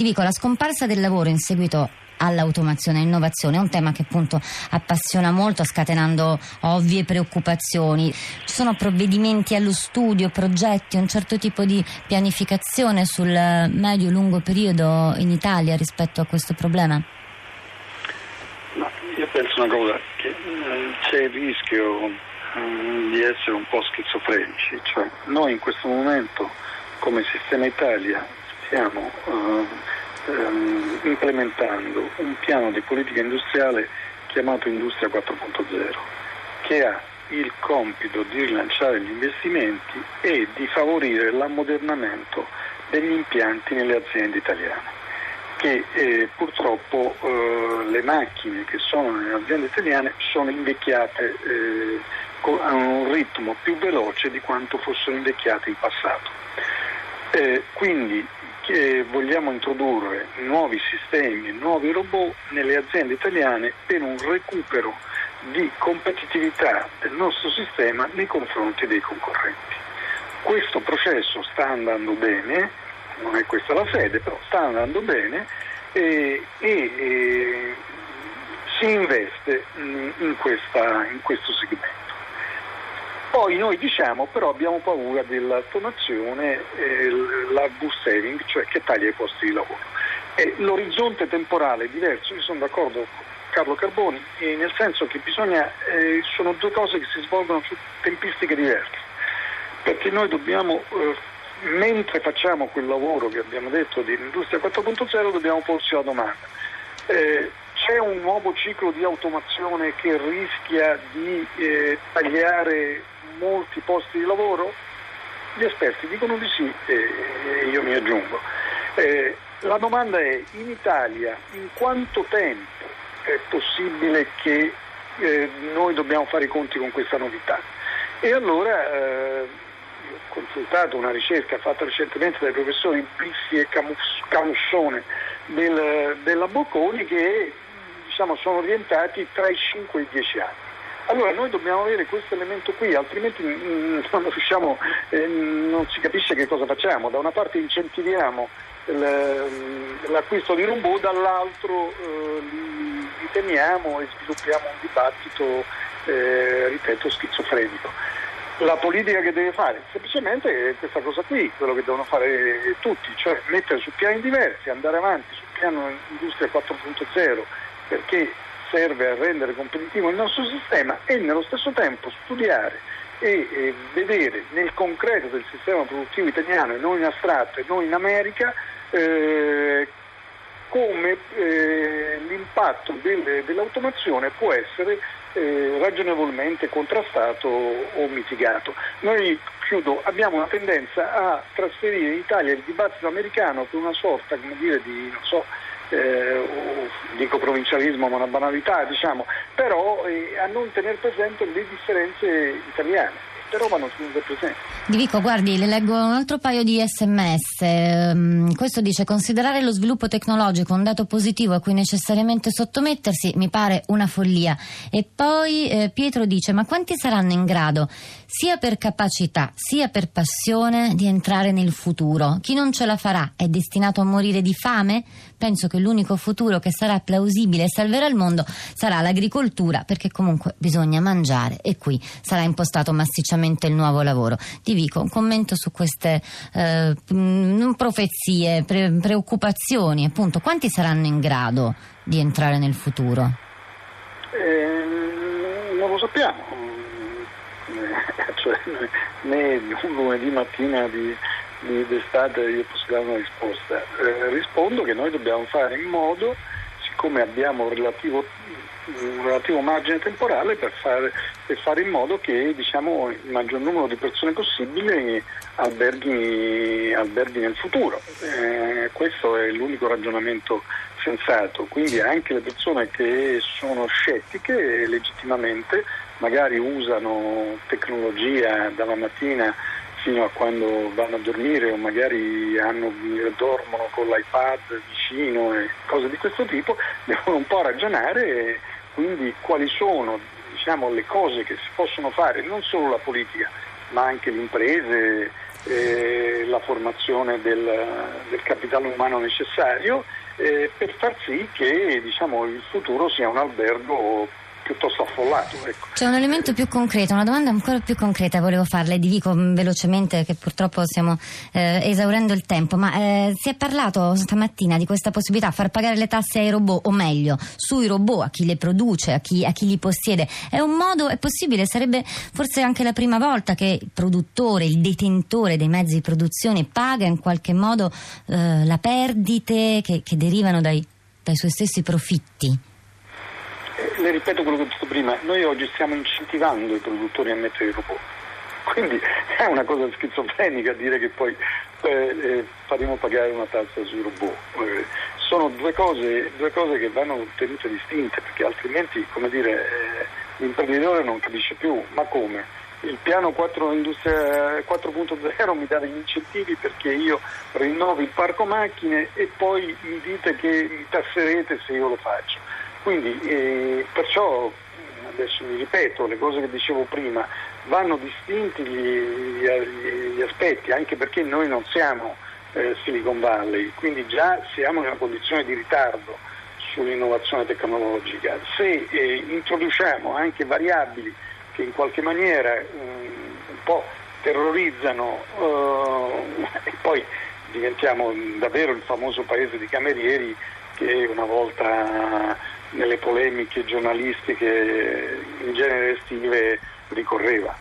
Ti dico, la scomparsa del lavoro in seguito all'automazione e all'innovazione è un tema che appunto appassiona molto scatenando ovvie preoccupazioni. Ci sono provvedimenti allo studio, progetti, un certo tipo di pianificazione sul medio-lungo periodo in Italia rispetto a questo problema? No, io penso una cosa, che eh, c'è il rischio eh, di essere un po' schizofrenici, cioè noi in questo momento come sistema Italia stiamo eh, ehm, implementando un piano di politica industriale chiamato Industria 4.0 che ha il compito di rilanciare gli investimenti e di favorire l'ammodernamento degli impianti nelle aziende italiane che eh, purtroppo eh, le macchine che sono nelle aziende italiane sono invecchiate eh, a un ritmo più veloce di quanto fossero invecchiate in passato. Eh, quindi che vogliamo introdurre nuovi sistemi, nuovi robot nelle aziende italiane per un recupero di competitività del nostro sistema nei confronti dei concorrenti. Questo processo sta andando bene, non è questa la sede, però sta andando bene e, e, e si investe in, questa, in questo segmento. Poi noi diciamo però abbiamo paura dell'automazione, eh, la boost saving, cioè che taglia i posti di lavoro. E l'orizzonte temporale è diverso, io sono d'accordo con Carlo Carboni, nel senso che bisogna, eh, sono due cose che si svolgono su tempistiche diverse, perché noi dobbiamo, eh, mentre facciamo quel lavoro che abbiamo detto di industria 4.0, dobbiamo porsi la domanda. Eh, c'è un nuovo ciclo di automazione che rischia di eh, tagliare molti posti di lavoro? Gli esperti dicono di sì e io mi aggiungo. Eh, la domanda è in Italia in quanto tempo è possibile che eh, noi dobbiamo fare i conti con questa novità? E allora eh, ho consultato una ricerca fatta recentemente dai professori Biffi e Camussone del, della Bocconi che diciamo, sono orientati tra i 5 e i 10 anni. Allora noi dobbiamo avere questo elemento qui, altrimenti mm, non, riusciamo, eh, non si capisce che cosa facciamo. Da una parte incentiviamo l'acquisto di robot, dall'altro eh, li teniamo e sviluppiamo un dibattito, eh, ripeto, schizofrenico. La politica che deve fare semplicemente questa cosa qui, quello che devono fare tutti, cioè mettere su piani diversi, andare avanti sul piano industria 4.0 perché serve a rendere competitivo il nostro sistema e nello stesso tempo studiare e, vedere nel concreto del sistema produttivo italiano e non in astratto e non in America eh, come eh, l'impatto del, dell'automazione può essere eh, ragionevolmente contrastato o mitigato. Noi chiudo, abbiamo una tendenza a trasferire in Italia il dibattito americano per una sorta dire, di so, eh, dico provincialismo ma una banalità diciamo, però eh, a non tenere presente le differenze italiane però vanno tenute presenti. Di Vico, guardi, le leggo un altro paio di sms. Um, questo dice: considerare lo sviluppo tecnologico un dato positivo a cui necessariamente sottomettersi mi pare una follia. E poi eh, Pietro dice: Ma quanti saranno in grado, sia per capacità sia per passione, di entrare nel futuro? Chi non ce la farà è destinato a morire di fame? Penso che l'unico futuro che sarà plausibile e salverà il mondo sarà l'agricoltura, perché comunque bisogna mangiare e qui sarà impostato massicciamente il nuovo lavoro. Di Vico, un commento su queste eh, profezie, pre- preoccupazioni, appunto, quanti saranno in grado di entrare nel futuro? Eh, non lo sappiamo, cioè, né un lunedì mattina di di d'estate io posso dare una risposta. Eh, rispondo che noi dobbiamo fare in modo, siccome abbiamo relativo, un relativo margine temporale, per fare, per fare, in modo che diciamo, il maggior numero di persone possibile alberghi, alberghi nel futuro. Eh, questo è l'unico ragionamento sensato, quindi anche le persone che sono scettiche legittimamente magari usano tecnologia dalla mattina fino a quando vanno a dormire o magari hanno, dormono con l'iPad vicino e cose di questo tipo, devono un po' ragionare quindi quali sono diciamo, le cose che si possono fare, non solo la politica, ma anche le imprese, eh, la formazione del, del, capitale umano necessario eh, per far sì che diciamo, il futuro sia un albergo piuttosto affollato. Ecco. C'è un elemento più concreto, una domanda ancora più concreta volevo farle, vi dico velocemente che purtroppo stiamo eh, esaurendo il tempo, ma eh, si è parlato stamattina di questa possibilità, far pagare le tasse ai robot, o meglio, sui robot, a chi le produce, a chi, a chi li possiede. È un modo, è possibile, sarebbe forse anche la prima volta che il produttore, il detentore dei mezzi di produzione paga in qualche modo eh, la perdite che, che derivano dai, dai suoi stessi profitti le ripeto quello che ho detto prima, noi oggi stiamo incentivando i produttori a mettere i robot. Quindi è una cosa schizofrenica dire che poi eh, eh, faremo pagare una tassa sui robot. Eh, sono due cose, due cose, che vanno tenute distinte perché altrimenti dire, eh, l'imprenditore non capisce più ma come? Il piano 4 industria 4.0 mi dà degli incentivi perché io rinnovo il parco macchine e poi mi dite che mi tasserete se io lo faccio quindi eh, perciò, adesso mi ripeto, le cose che dicevo prima, vanno distinti gli, gli, gli aspetti, anche perché noi non siamo eh, Silicon Valley, quindi già siamo in una condizione di ritardo sull'innovazione tecnologica. Se eh, introduciamo anche variabili che in qualche maniera um, un po' terrorizzano uh, e poi diventiamo davvero il famoso paese di camerieri che una volta nelle polemiche giornalistiche in genere estive ricorreva.